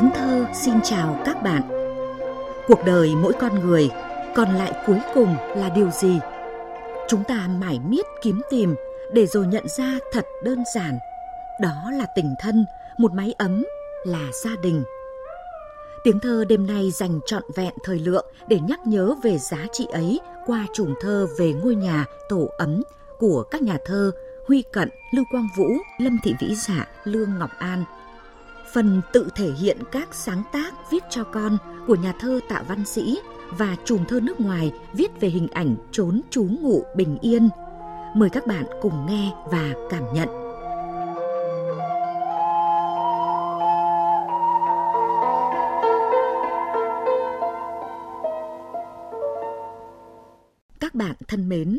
Tiếng thơ xin chào các bạn. Cuộc đời mỗi con người còn lại cuối cùng là điều gì? Chúng ta mải miết kiếm tìm để rồi nhận ra thật đơn giản. Đó là tình thân, một mái ấm, là gia đình. Tiếng thơ đêm nay dành trọn vẹn thời lượng để nhắc nhớ về giá trị ấy qua chùm thơ về ngôi nhà tổ ấm của các nhà thơ Huy Cận, Lưu Quang Vũ, Lâm Thị Vĩ Dạ, Lương Ngọc An – phần tự thể hiện các sáng tác viết cho con của nhà thơ Tạ Văn Sĩ và chùm thơ nước ngoài viết về hình ảnh trốn trú ngụ bình yên. Mời các bạn cùng nghe và cảm nhận. Các bạn thân mến,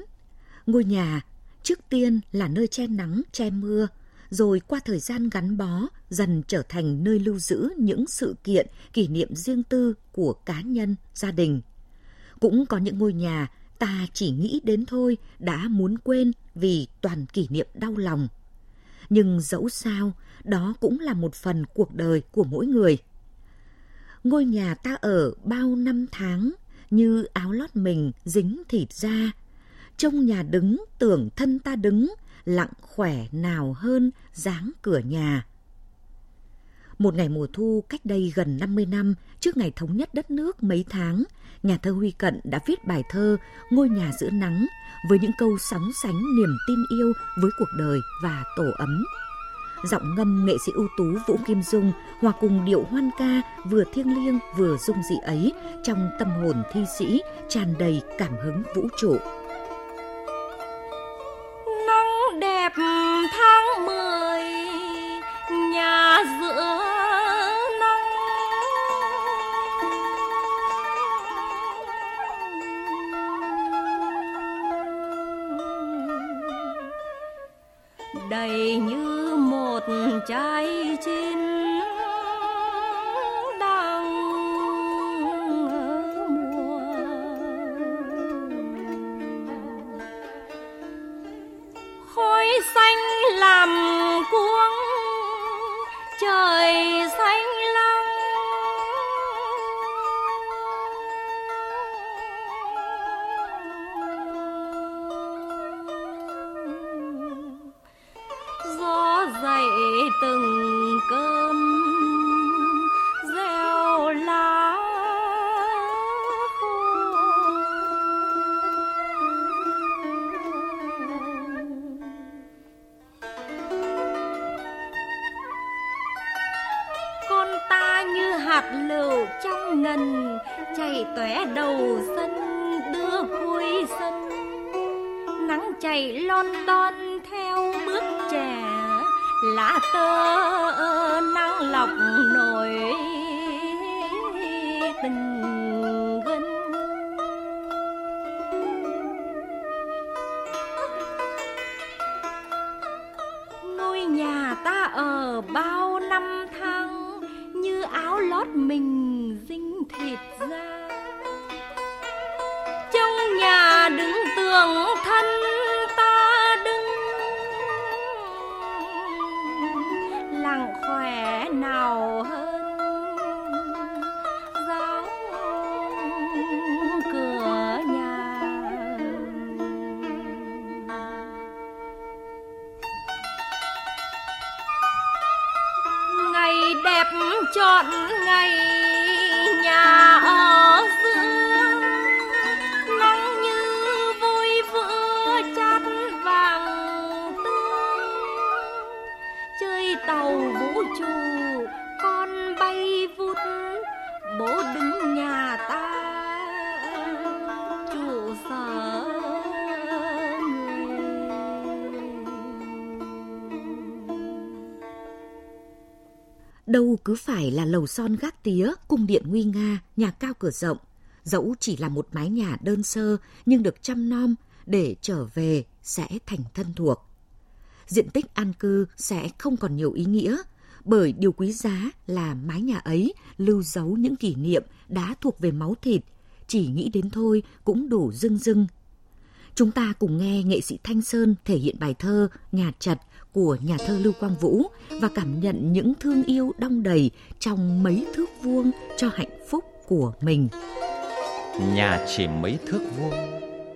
ngôi nhà trước tiên là nơi che nắng, che mưa, rồi qua thời gian gắn bó dần trở thành nơi lưu giữ những sự kiện kỷ niệm riêng tư của cá nhân, gia đình. Cũng có những ngôi nhà ta chỉ nghĩ đến thôi đã muốn quên vì toàn kỷ niệm đau lòng. Nhưng dẫu sao, đó cũng là một phần cuộc đời của mỗi người. Ngôi nhà ta ở bao năm tháng như áo lót mình dính thịt da. Trong nhà đứng tưởng thân ta đứng, lặng khỏe nào hơn dáng cửa nhà. Một ngày mùa thu cách đây gần 50 năm, trước ngày thống nhất đất nước mấy tháng, nhà thơ Huy Cận đã viết bài thơ Ngôi nhà giữa nắng với những câu sóng sánh niềm tin yêu với cuộc đời và tổ ấm. Giọng ngâm nghệ sĩ ưu tú Vũ Kim Dung hòa cùng điệu hoan ca vừa thiêng liêng vừa dung dị ấy trong tâm hồn thi sĩ tràn đầy cảm hứng vũ trụ. Chọn cứ phải là lầu son gác tía, cung điện nguy nga, nhà cao cửa rộng, dẫu chỉ là một mái nhà đơn sơ nhưng được chăm nom để trở về sẽ thành thân thuộc. diện tích an cư sẽ không còn nhiều ý nghĩa, bởi điều quý giá là mái nhà ấy lưu giấu những kỷ niệm đã thuộc về máu thịt, chỉ nghĩ đến thôi cũng đủ rưng rưng. Chúng ta cùng nghe nghệ sĩ Thanh Sơn thể hiện bài thơ Nhà Chật của nhà thơ Lưu Quang Vũ và cảm nhận những thương yêu đong đầy trong mấy thước vuông cho hạnh phúc của mình. Nhà chỉ mấy thước vuông,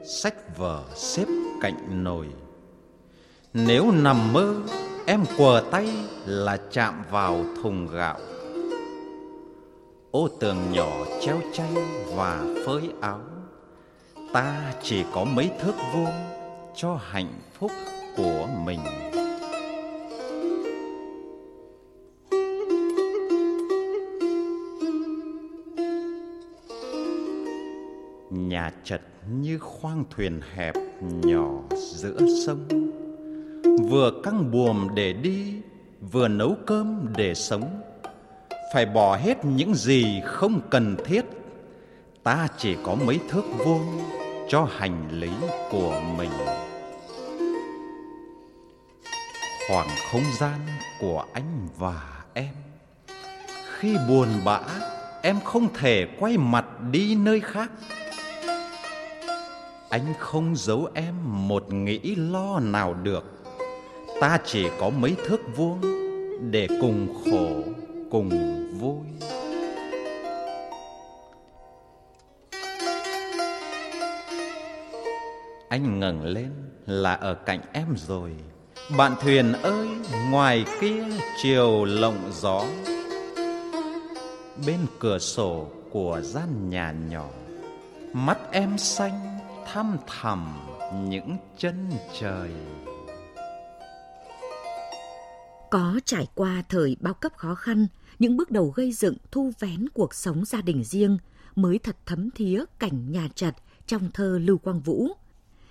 sách vở xếp cạnh nồi. Nếu nằm mơ, em quờ tay là chạm vào thùng gạo. Ô tường nhỏ treo chay và phơi áo. Ta chỉ có mấy thước vuông cho hạnh phúc của mình. Nhà chật như khoang thuyền hẹp nhỏ giữa sông. Vừa căng buồm để đi, Vừa nấu cơm để sống. Phải bỏ hết những gì không cần thiết, Ta chỉ có mấy thước vuông Cho hành lý của mình. Khoảng không gian của anh và em. Khi buồn bã, Em không thể quay mặt đi nơi khác anh không giấu em một nghĩ lo nào được. Ta chỉ có mấy thước vuông để cùng khổ, cùng vui. Anh ngẩng lên, là ở cạnh em rồi. Bạn thuyền ơi, ngoài kia chiều lộng gió. Bên cửa sổ của gian nhà nhỏ. Mắt em xanh thăm thầm những chân trời. Có trải qua thời bao cấp khó khăn, những bước đầu gây dựng thu vén cuộc sống gia đình riêng mới thật thấm thía cảnh nhà chật trong thơ lưu quang vũ.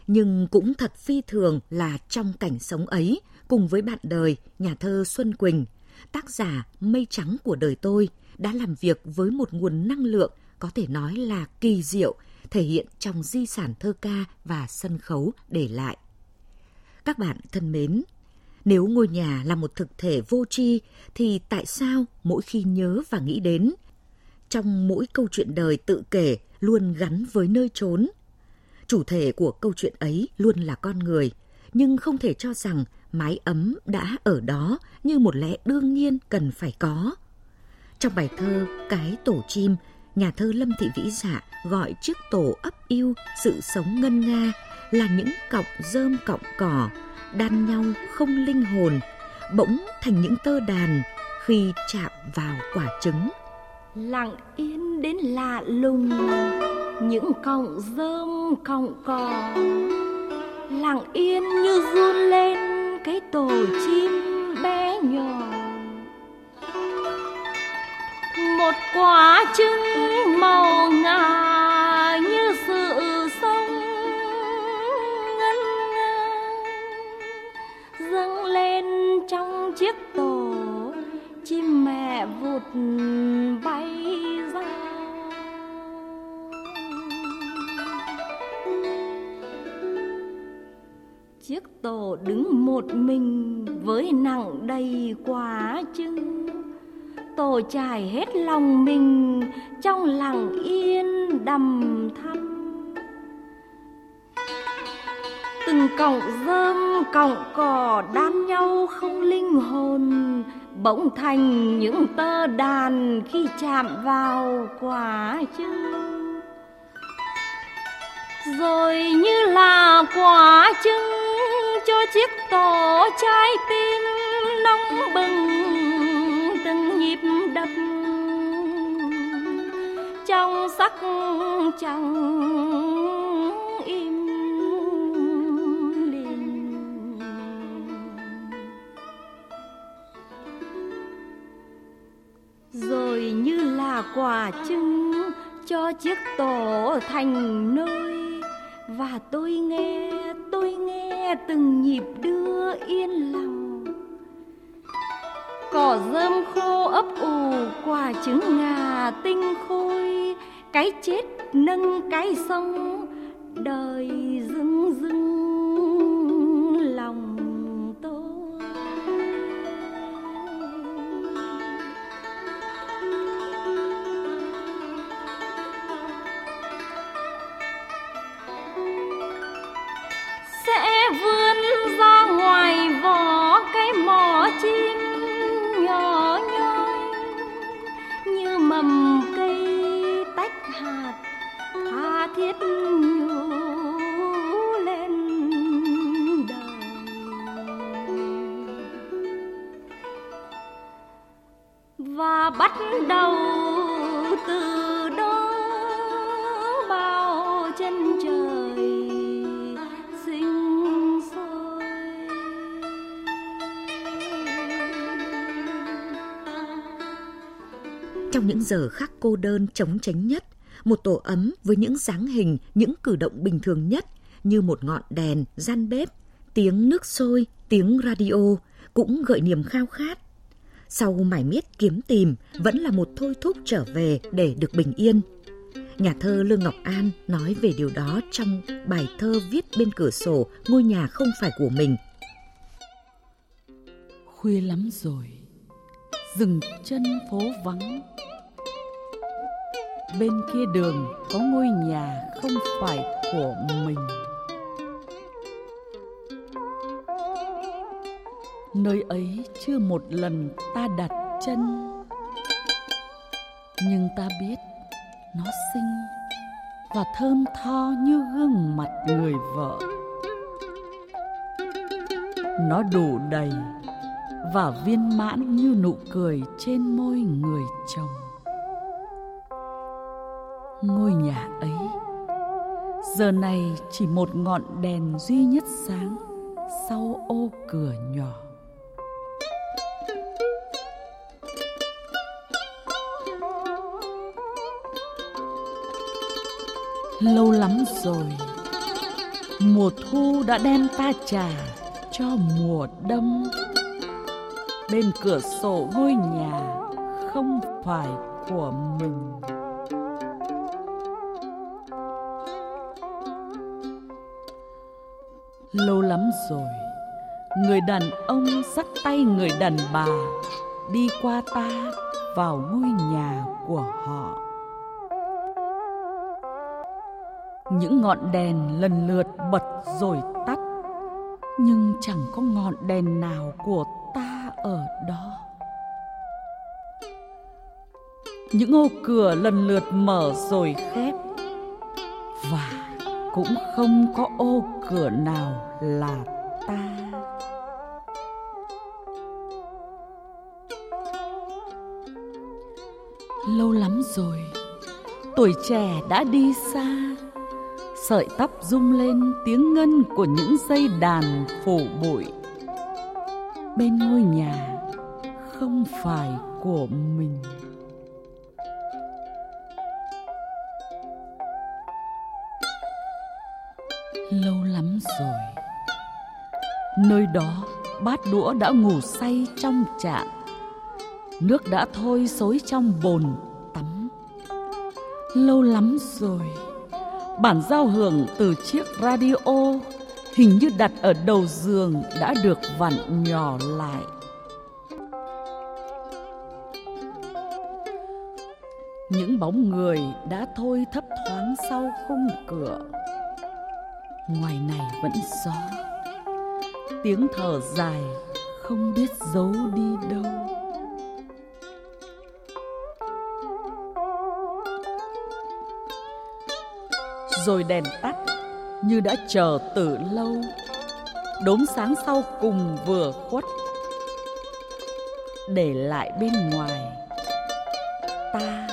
Nhưng cũng thật phi thường là trong cảnh sống ấy, cùng với bạn đời, nhà thơ xuân quỳnh, tác giả mây trắng của đời tôi, đã làm việc với một nguồn năng lượng có thể nói là kỳ diệu thể hiện trong di sản thơ ca và sân khấu để lại. Các bạn thân mến, nếu ngôi nhà là một thực thể vô tri thì tại sao mỗi khi nhớ và nghĩ đến, trong mỗi câu chuyện đời tự kể luôn gắn với nơi trốn. Chủ thể của câu chuyện ấy luôn là con người, nhưng không thể cho rằng mái ấm đã ở đó như một lẽ đương nhiên cần phải có. Trong bài thơ Cái tổ chim nhà thơ Lâm Thị Vĩ Dạ gọi chiếc tổ ấp yêu sự sống ngân nga là những cọng rơm cọng cỏ, đan nhau không linh hồn, bỗng thành những tơ đàn khi chạm vào quả trứng. Lặng yên đến lạ lùng, những cọng rơm cọng cỏ. Lặng yên như run lên cái tổ chim bé nhỏ. Một quả trứng màu ngà như sự sống ngân dâng lên trong chiếc tổ, chim mẹ vụt bay ra. Chiếc tổ đứng một mình với nặng đầy quả trứng tổ trải hết lòng mình trong lặng yên đầm thăm từng cọng rơm, cọng cỏ đan nhau không linh hồn, bỗng thành những tơ đàn khi chạm vào quả trứng. Rồi như là quả trứng, cho chiếc tổ trái tim nóng bừng nhịp đập. Trong sắc chẳng im lìm. Rồi như là quả trưng cho chiếc tổ thành nơi. Và tôi nghe tôi nghe từng nhịp đưa yên lặng cỏ rơm khô ấp ủ quả trứng ngà tinh khôi. Cái chết nâng cái sông, đời tha thiết nhủ lên đời. Và bắt đầu từ đó bao chân trời sinh sôi. Trong những giờ khắc cô đơn chống chánh nhất một tổ ấm với những dáng hình, những cử động bình thường nhất như một ngọn đèn, gian bếp, tiếng nước sôi, tiếng radio cũng gợi niềm khao khát. Sau mải miết kiếm tìm vẫn là một thôi thúc trở về để được bình yên. Nhà thơ Lương Ngọc An nói về điều đó trong bài thơ viết bên cửa sổ ngôi nhà không phải của mình. Khuya lắm rồi, dừng chân phố vắng. Bên kia đường có ngôi nhà không phải của mình. nơi ấy chưa một lần ta đặt chân. Nhưng ta biết nó xinh và thơm tho như gương mặt người vợ. Nó đủ đầy và viên mãn như nụ cười trên môi người chồng ngôi nhà ấy. Giờ này chỉ một ngọn đèn duy nhất sáng sau ô cửa nhỏ. Lâu lắm rồi, mùa thu đã đem ta trả cho mùa đông. Bên cửa sổ ngôi nhà không phải của mình. Lâu lắm rồi, người đàn ông dắt tay người đàn bà đi qua ta vào ngôi nhà của họ. Những ngọn đèn lần lượt bật rồi tắt, nhưng chẳng có ngọn đèn nào của ta ở đó. Những ô cửa lần lượt mở rồi khép, và cũng không có ô cửa nào là ta. Lâu lắm rồi, tuổi trẻ đã đi xa. Sợi tóc rung lên tiếng ngân của những dây đàn phủ bụi. Bên ngôi nhà không phải của mình. Lâu lắm rồi. Nơi đó, bát đũa đã ngủ say trong chạn nước đã thôi xối trong bồn tắm. Lâu lắm rồi. Bản giao hưởng từ chiếc radio hình như đặt ở đầu giường đã được vặn nhỏ lại. Những bóng người đã thôi thấp thoáng sau khung cửa ngoài này vẫn gió. Tiếng thở dài, không biết giấu đi đâu. Rồi đèn tắt, như đã chờ từ lâu. Đốm sáng sau cùng vừa khuất. Để lại bên ngoài, ta,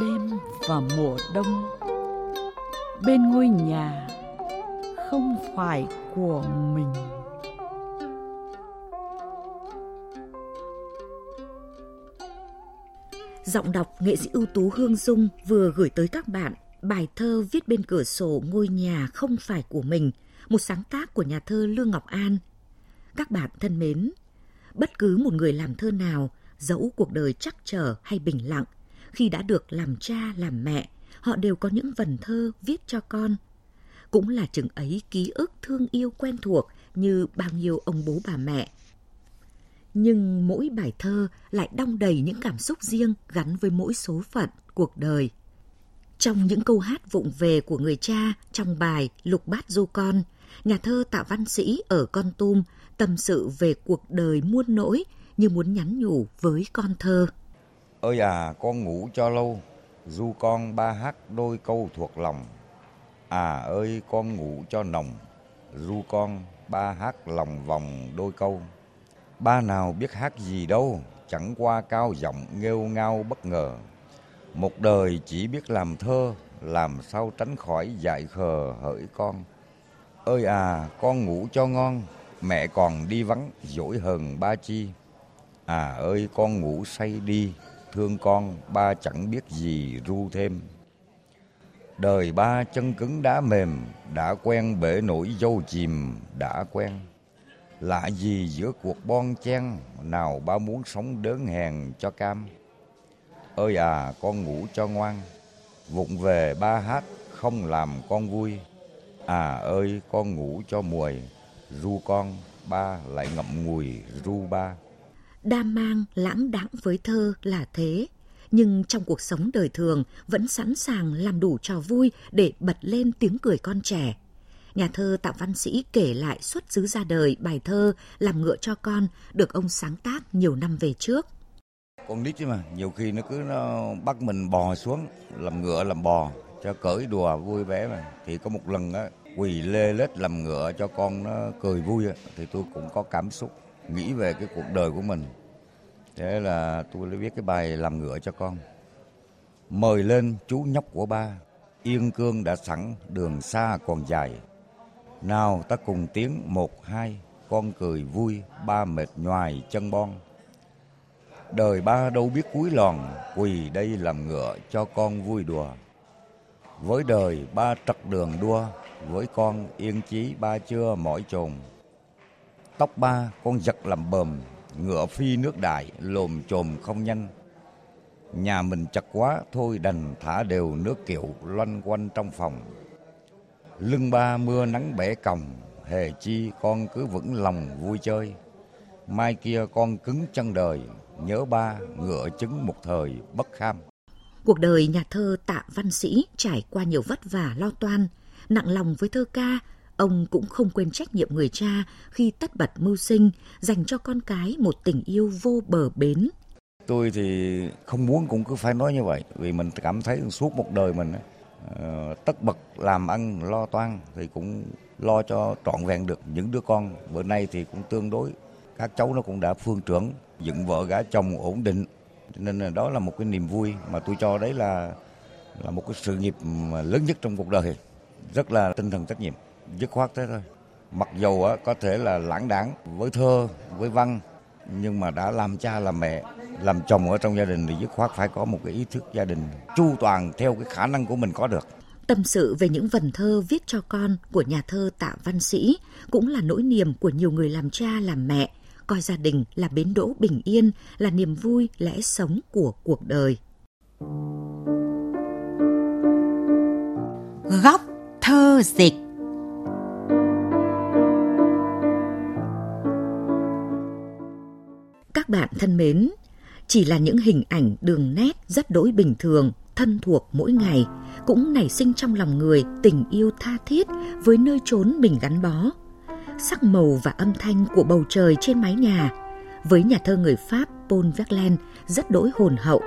đêm và mùa đông. Bên ngôi nhà không phải của mình giọng đọc nghệ sĩ ưu tú Hương Dung vừa gửi tới các bạn bài thơ viết bên cửa sổ ngôi nhà không phải của mình, một sáng tác của nhà thơ Lương Ngọc An. Các bạn thân mến, bất cứ một người làm thơ nào, dẫu cuộc đời chắc trở hay bình lặng, khi đã được làm cha làm mẹ, họ đều có những vần thơ viết cho con. Cũng là chừng ấy ký ức thương yêu quen thuộc như bao nhiêu ông bố bà mẹ. Nhưng mỗi bài thơ lại đong đầy những cảm xúc riêng gắn với mỗi số phận cuộc đời. Trong những câu hát vụng về của người cha trong bài Lục Bát Du Con, nhà thơ Tạ Văn Sĩ ở Con Tum tâm sự về cuộc đời muôn nỗi như muốn nhắn nhủ với con thơ. Ơi à, con ngủ cho lâu, du con ba hát đôi câu thuộc lòng. À ơi, con ngủ cho nồng, ru con ba hát lòng vòng đôi câu. Ba nào biết hát gì đâu, chẳng qua cao giọng nghêu ngao bất ngờ. Một đời chỉ biết làm thơ, làm sao tránh khỏi dại khờ hỡi con. Ơi à, con ngủ cho ngon, mẹ còn đi vắng dỗi hờn ba chi. À ơi con ngủ say đi, thương con ba chẳng biết gì ru thêm. Đời ba chân cứng đá mềm, đã quen bể nổi dâu chìm, đã quen. Lạ gì giữa cuộc bon chen, nào ba muốn sống đớn hèn cho cam. Ơi à, con ngủ cho ngoan, vụng về ba hát, không làm con vui. À ơi, con ngủ cho muồi, ru con, ba lại ngậm ngùi ru ba. Đa mang lãng đãng với thơ là thế, nhưng trong cuộc sống đời thường vẫn sẵn sàng làm đủ trò vui để bật lên tiếng cười con trẻ. Nhà thơ Tạ Văn Sĩ kể lại xuất xứ ra đời bài thơ Làm ngựa cho con được ông sáng tác nhiều năm về trước. Con nít chứ mà, nhiều khi nó cứ nó bắt mình bò xuống, làm ngựa làm bò, cho cởi đùa vui vẻ mà. Thì có một lần á, quỳ lê lết làm ngựa cho con nó cười vui á, thì tôi cũng có cảm xúc, nghĩ về cái cuộc đời của mình. Thế là tôi đã viết cái bài làm ngựa cho con. Mời lên chú nhóc của ba, yên cương đã sẵn, đường xa còn dài. Nào ta cùng tiếng một hai, con cười vui, ba mệt nhoài chân bon. Đời ba đâu biết cúi lòn, quỳ đây làm ngựa cho con vui đùa. Với đời ba trật đường đua, với con yên chí ba chưa mỏi chồn. Tóc ba con giật làm bờm, ngựa phi nước đại, lồm chồm không nhanh. Nhà mình chặt quá, thôi đành thả đều nước kiệu loanh quanh trong phòng. Lưng ba mưa nắng bẻ còng, hề chi con cứ vững lòng vui chơi. Mai kia con cứng chân đời, nhớ ba ngựa chứng một thời bất kham. Cuộc đời nhà thơ Tạ Văn Sĩ trải qua nhiều vất vả lo toan, nặng lòng với thơ ca, ông cũng không quên trách nhiệm người cha khi tất bật mưu sinh, dành cho con cái một tình yêu vô bờ bến. Tôi thì không muốn cũng cứ phải nói như vậy, vì mình cảm thấy suốt một đời mình uh, tất bật làm ăn lo toan thì cũng lo cho trọn vẹn được những đứa con. Bữa nay thì cũng tương đối các cháu nó cũng đã phương trưởng, dựng vợ gả chồng ổn định, nên là đó là một cái niềm vui mà tôi cho đấy là là một cái sự nghiệp lớn nhất trong cuộc đời, rất là tinh thần trách nhiệm, dứt khoát thế thôi. Mặc dù á, có thể là lãng đảng với thơ, với văn, nhưng mà đã làm cha làm mẹ, làm chồng ở trong gia đình thì dứt khoát phải có một cái ý thức gia đình chu toàn theo cái khả năng của mình có được. Tâm sự về những vần thơ viết cho con của nhà thơ Tạ Văn Sĩ cũng là nỗi niềm của nhiều người làm cha làm mẹ, coi gia đình là bến đỗ bình yên, là niềm vui lẽ sống của cuộc đời. Góc thơ dịch Các bạn thân mến, chỉ là những hình ảnh đường nét rất đối bình thường, thân thuộc mỗi ngày, cũng nảy sinh trong lòng người tình yêu tha thiết với nơi trốn mình gắn bó. Sắc màu và âm thanh của bầu trời trên mái nhà, với nhà thơ người Pháp Paul Verlaine rất đỗi hồn hậu.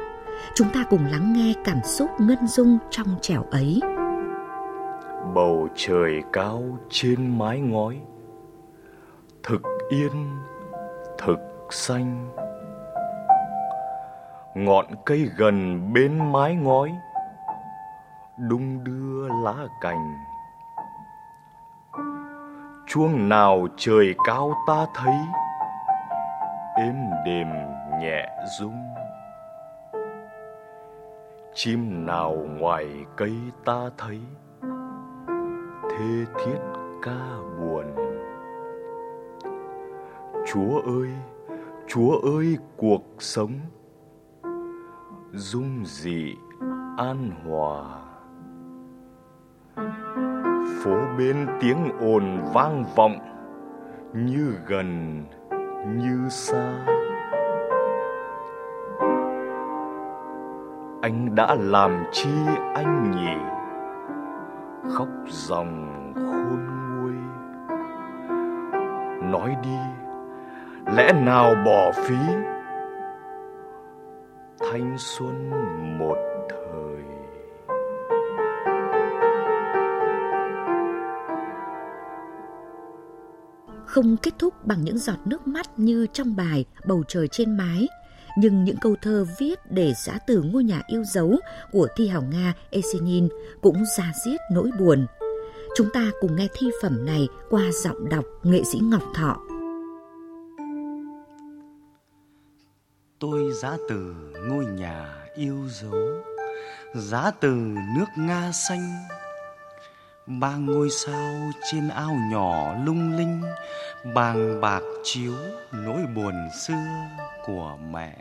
Chúng ta cùng lắng nghe cảm xúc ngân dung trong trẻo ấy. Bầu trời cao trên mái ngói Thực yên, thực xanh. Ngọn cây gần bên mái ngói Đung đưa lá cành. Chuông nào trời cao ta thấy Êm đềm nhẹ rung. Chim nào ngoài cây ta thấy Thê thiết ca buồn. Chúa ơi, Chúa ơi, cuộc sống dung dị, an hòa. Phố bên tiếng ồn vang vọng như gần, như xa. Anh đã làm chi anh nhỉ? Khóc dòng khôn nguôi. Nói đi lẽ nào bỏ phí thanh xuân một thời Không kết thúc bằng những giọt nước mắt như trong bài Bầu trời trên mái, nhưng những câu thơ viết để giã từ ngôi nhà yêu dấu của thi hào Nga Esenin cũng ra diết nỗi buồn. Chúng ta cùng nghe thi phẩm này qua giọng đọc nghệ sĩ Ngọc Thọ. Tôi giá từ ngôi nhà yêu dấu, giá từ nước Nga xanh, ba ngôi sao trên ao nhỏ lung linh, bàng bạc chiếu nỗi buồn xưa của mẹ.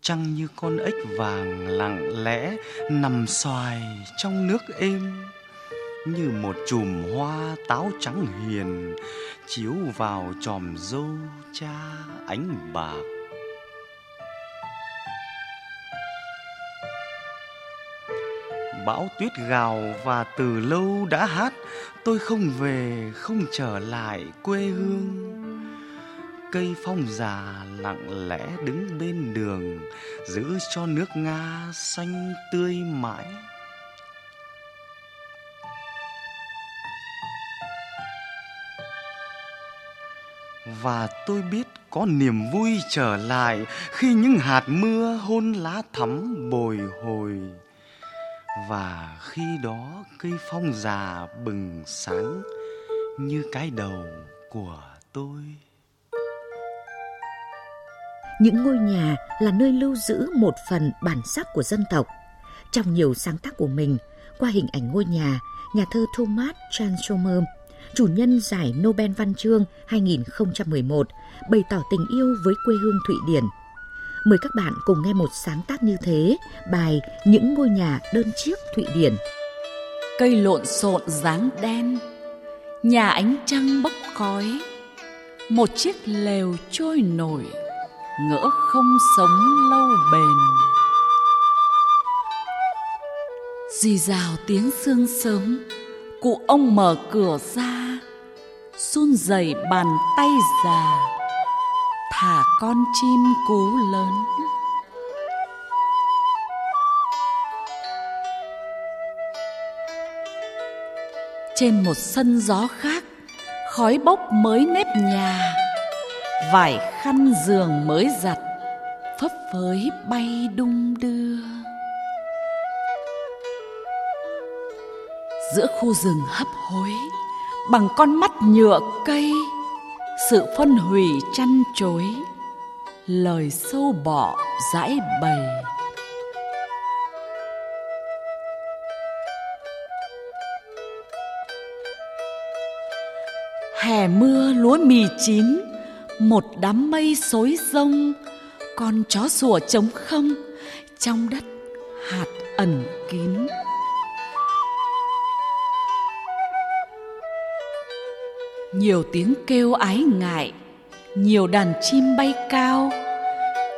Trăng như con ếch vàng lặng lẽ nằm xoài trong nước êm như một chùm hoa táo trắng hiền chiếu vào chòm dâu cha ánh bạc. Bão tuyết gào và từ lâu đã hát, tôi không về, không trở lại quê hương. Cây phong già lặng lẽ đứng bên đường, giữ cho nước nga xanh tươi mãi. Và tôi biết có niềm vui trở lại khi những hạt mưa hôn lá thắm bồi hồi. Và khi đó cây phong già bừng sáng như cái đầu của tôi. Những ngôi nhà là nơi lưu giữ một phần bản sắc của dân tộc. Trong nhiều sáng tác của mình, qua hình ảnh ngôi nhà nhà thơ thomas transformer chủ nhân giải Nobel Văn chương 2011, bày tỏ tình yêu với quê hương Thụy Điển. Mời các bạn cùng nghe một sáng tác như thế, bài Những ngôi nhà đơn chiếc Thụy Điển. Cây lộn xộn dáng đen, nhà ánh trăng bốc khói, một chiếc lều trôi nổi, ngỡ không sống lâu bền. Dì rào tiếng sương sớm, cụ ông mở cửa ra, run rẩy bàn tay già, thả con chim cú lớn. Trên một sân gió khác, khói bốc mới nếp nhà, vải khăn giường mới giặt, phấp phới bay đung đưa. Giữa khu rừng hấp hối, bằng con mắt nhựa cây, sự phân hủy chăn chối, lời sâu bọ dãi bầy hè mưa lúa mì chín, một đám mây xối rông, con chó sủa trống không, trong đất hạt ẩn kín. Nhiều tiếng kêu ái ngại, nhiều đàn chim bay cao.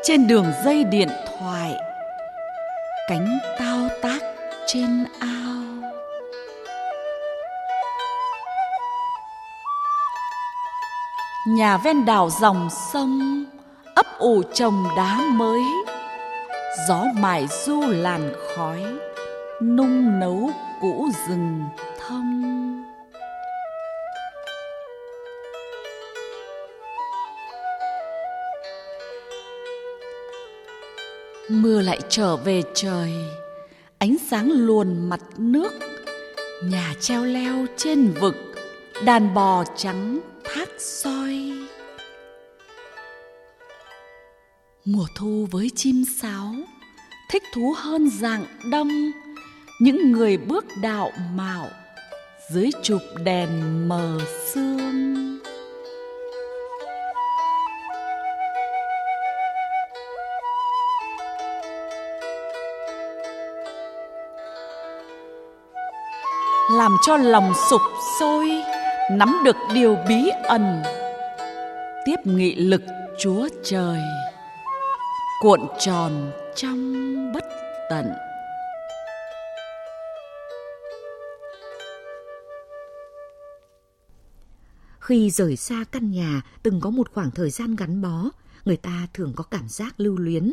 Trên đường dây điện thoại, cánh tao tác trên ao. Nhà ven đảo dòng sông, ấp ủ trồng đá mới. Gió mải du làn khói, nung nấu cũ rừng. Mưa lại trở về trời, ánh sáng luồn mặt nước, nhà treo leo trên vực, đàn bò trắng thác soi. Mùa thu với chim sáo, thích thú hơn dạng đông, những người bước đạo mạo dưới chụp đèn mờ sương. Làm cho lòng sục sôi, nắm được điều bí ẩn. Tiếp nghị lực chúa trời, cuộn tròn trong bất tận. Khi rời xa căn nhà, từng có một khoảng thời gian gắn bó, người ta thường có cảm giác lưu luyến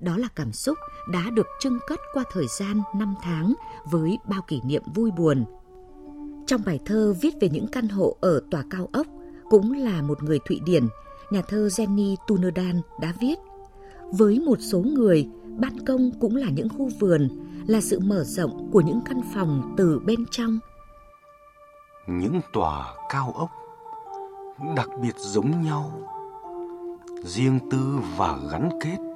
đó là cảm xúc đã được trưng cất qua thời gian năm tháng với bao kỷ niệm vui buồn Trong bài thơ viết về những căn hộ ở tòa cao ốc, cũng là một người Thụy Điển, nhà thơ Jenny Tunerdan đã viết. Với một số người, ban công cũng là những khu vườn, là sự mở rộng của những căn phòng từ bên trong. Những tòa cao ốc đặc biệt giống nhau, riêng tư và gắn kết.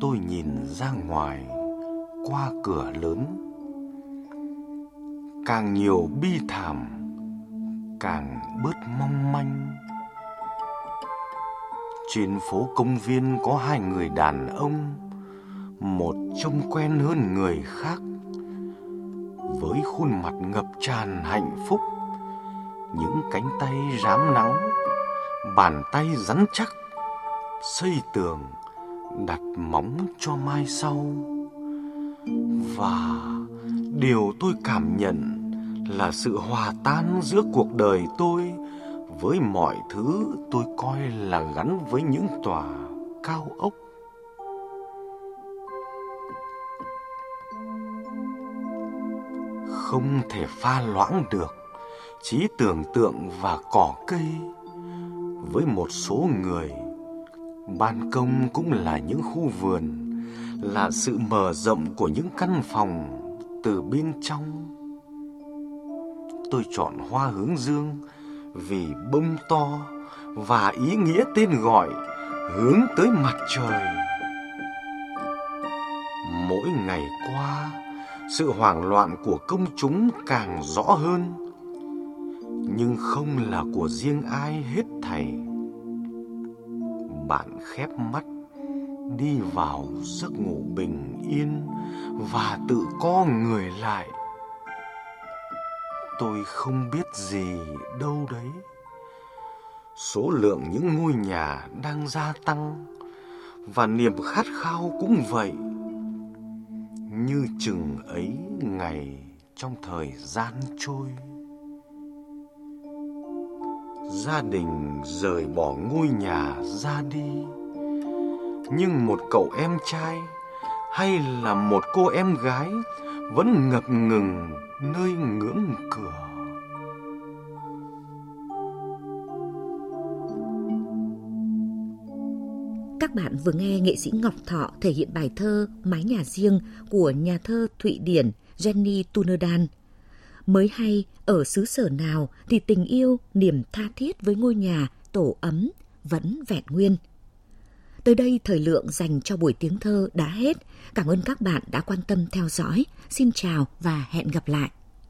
Tôi nhìn ra ngoài qua cửa lớn. Càng nhiều bi thảm, càng bớt mong manh. Trên phố công viên có hai người đàn ông, một trông quen hơn người khác, với khuôn mặt ngập tràn hạnh phúc, những cánh tay rám nắng, bàn tay rắn chắc, xây tường, đặt móng cho mai sau. Và điều tôi cảm nhận là sự hòa tan giữa cuộc đời tôi với mọi thứ tôi coi là gắn với những tòa cao ốc. Không thể pha loãng được trí tưởng tượng và cỏ cây với một số người ban công cũng là những khu vườn là sự mở rộng của những căn phòng từ bên trong tôi chọn hoa hướng dương vì bông to và ý nghĩa tên gọi hướng tới mặt trời. Mỗi ngày qua, sự hoảng loạn của công chúng càng rõ hơn, nhưng không là của riêng ai hết thảy. Bạn khép mắt, đi vào giấc ngủ bình yên và tự co người lại. Tôi không biết gì đâu đấy. Số lượng những ngôi nhà đang gia tăng và niềm khát khao cũng vậy. Như chừng ấy ngày trong thời gian trôi gia đình rời bỏ ngôi nhà ra đi nhưng một cậu em trai, hay là một cô em gái, vẫn ngập ngừng nơi ngưỡng cửa Các bạn vừa nghe nghệ sĩ Ngọc Thọ thể hiện bài thơ Mái nhà riêng của nhà thơ Thụy Điển Jenny Tunerdan. Mới hay, ở xứ sở nào thì tình yêu, niềm tha thiết với ngôi nhà, tổ ấm vẫn vẹn nguyên. Tới đây thời lượng dành cho buổi tiếng thơ đã hết. Cảm ơn các bạn đã quan tâm theo dõi. Xin chào và hẹn gặp lại.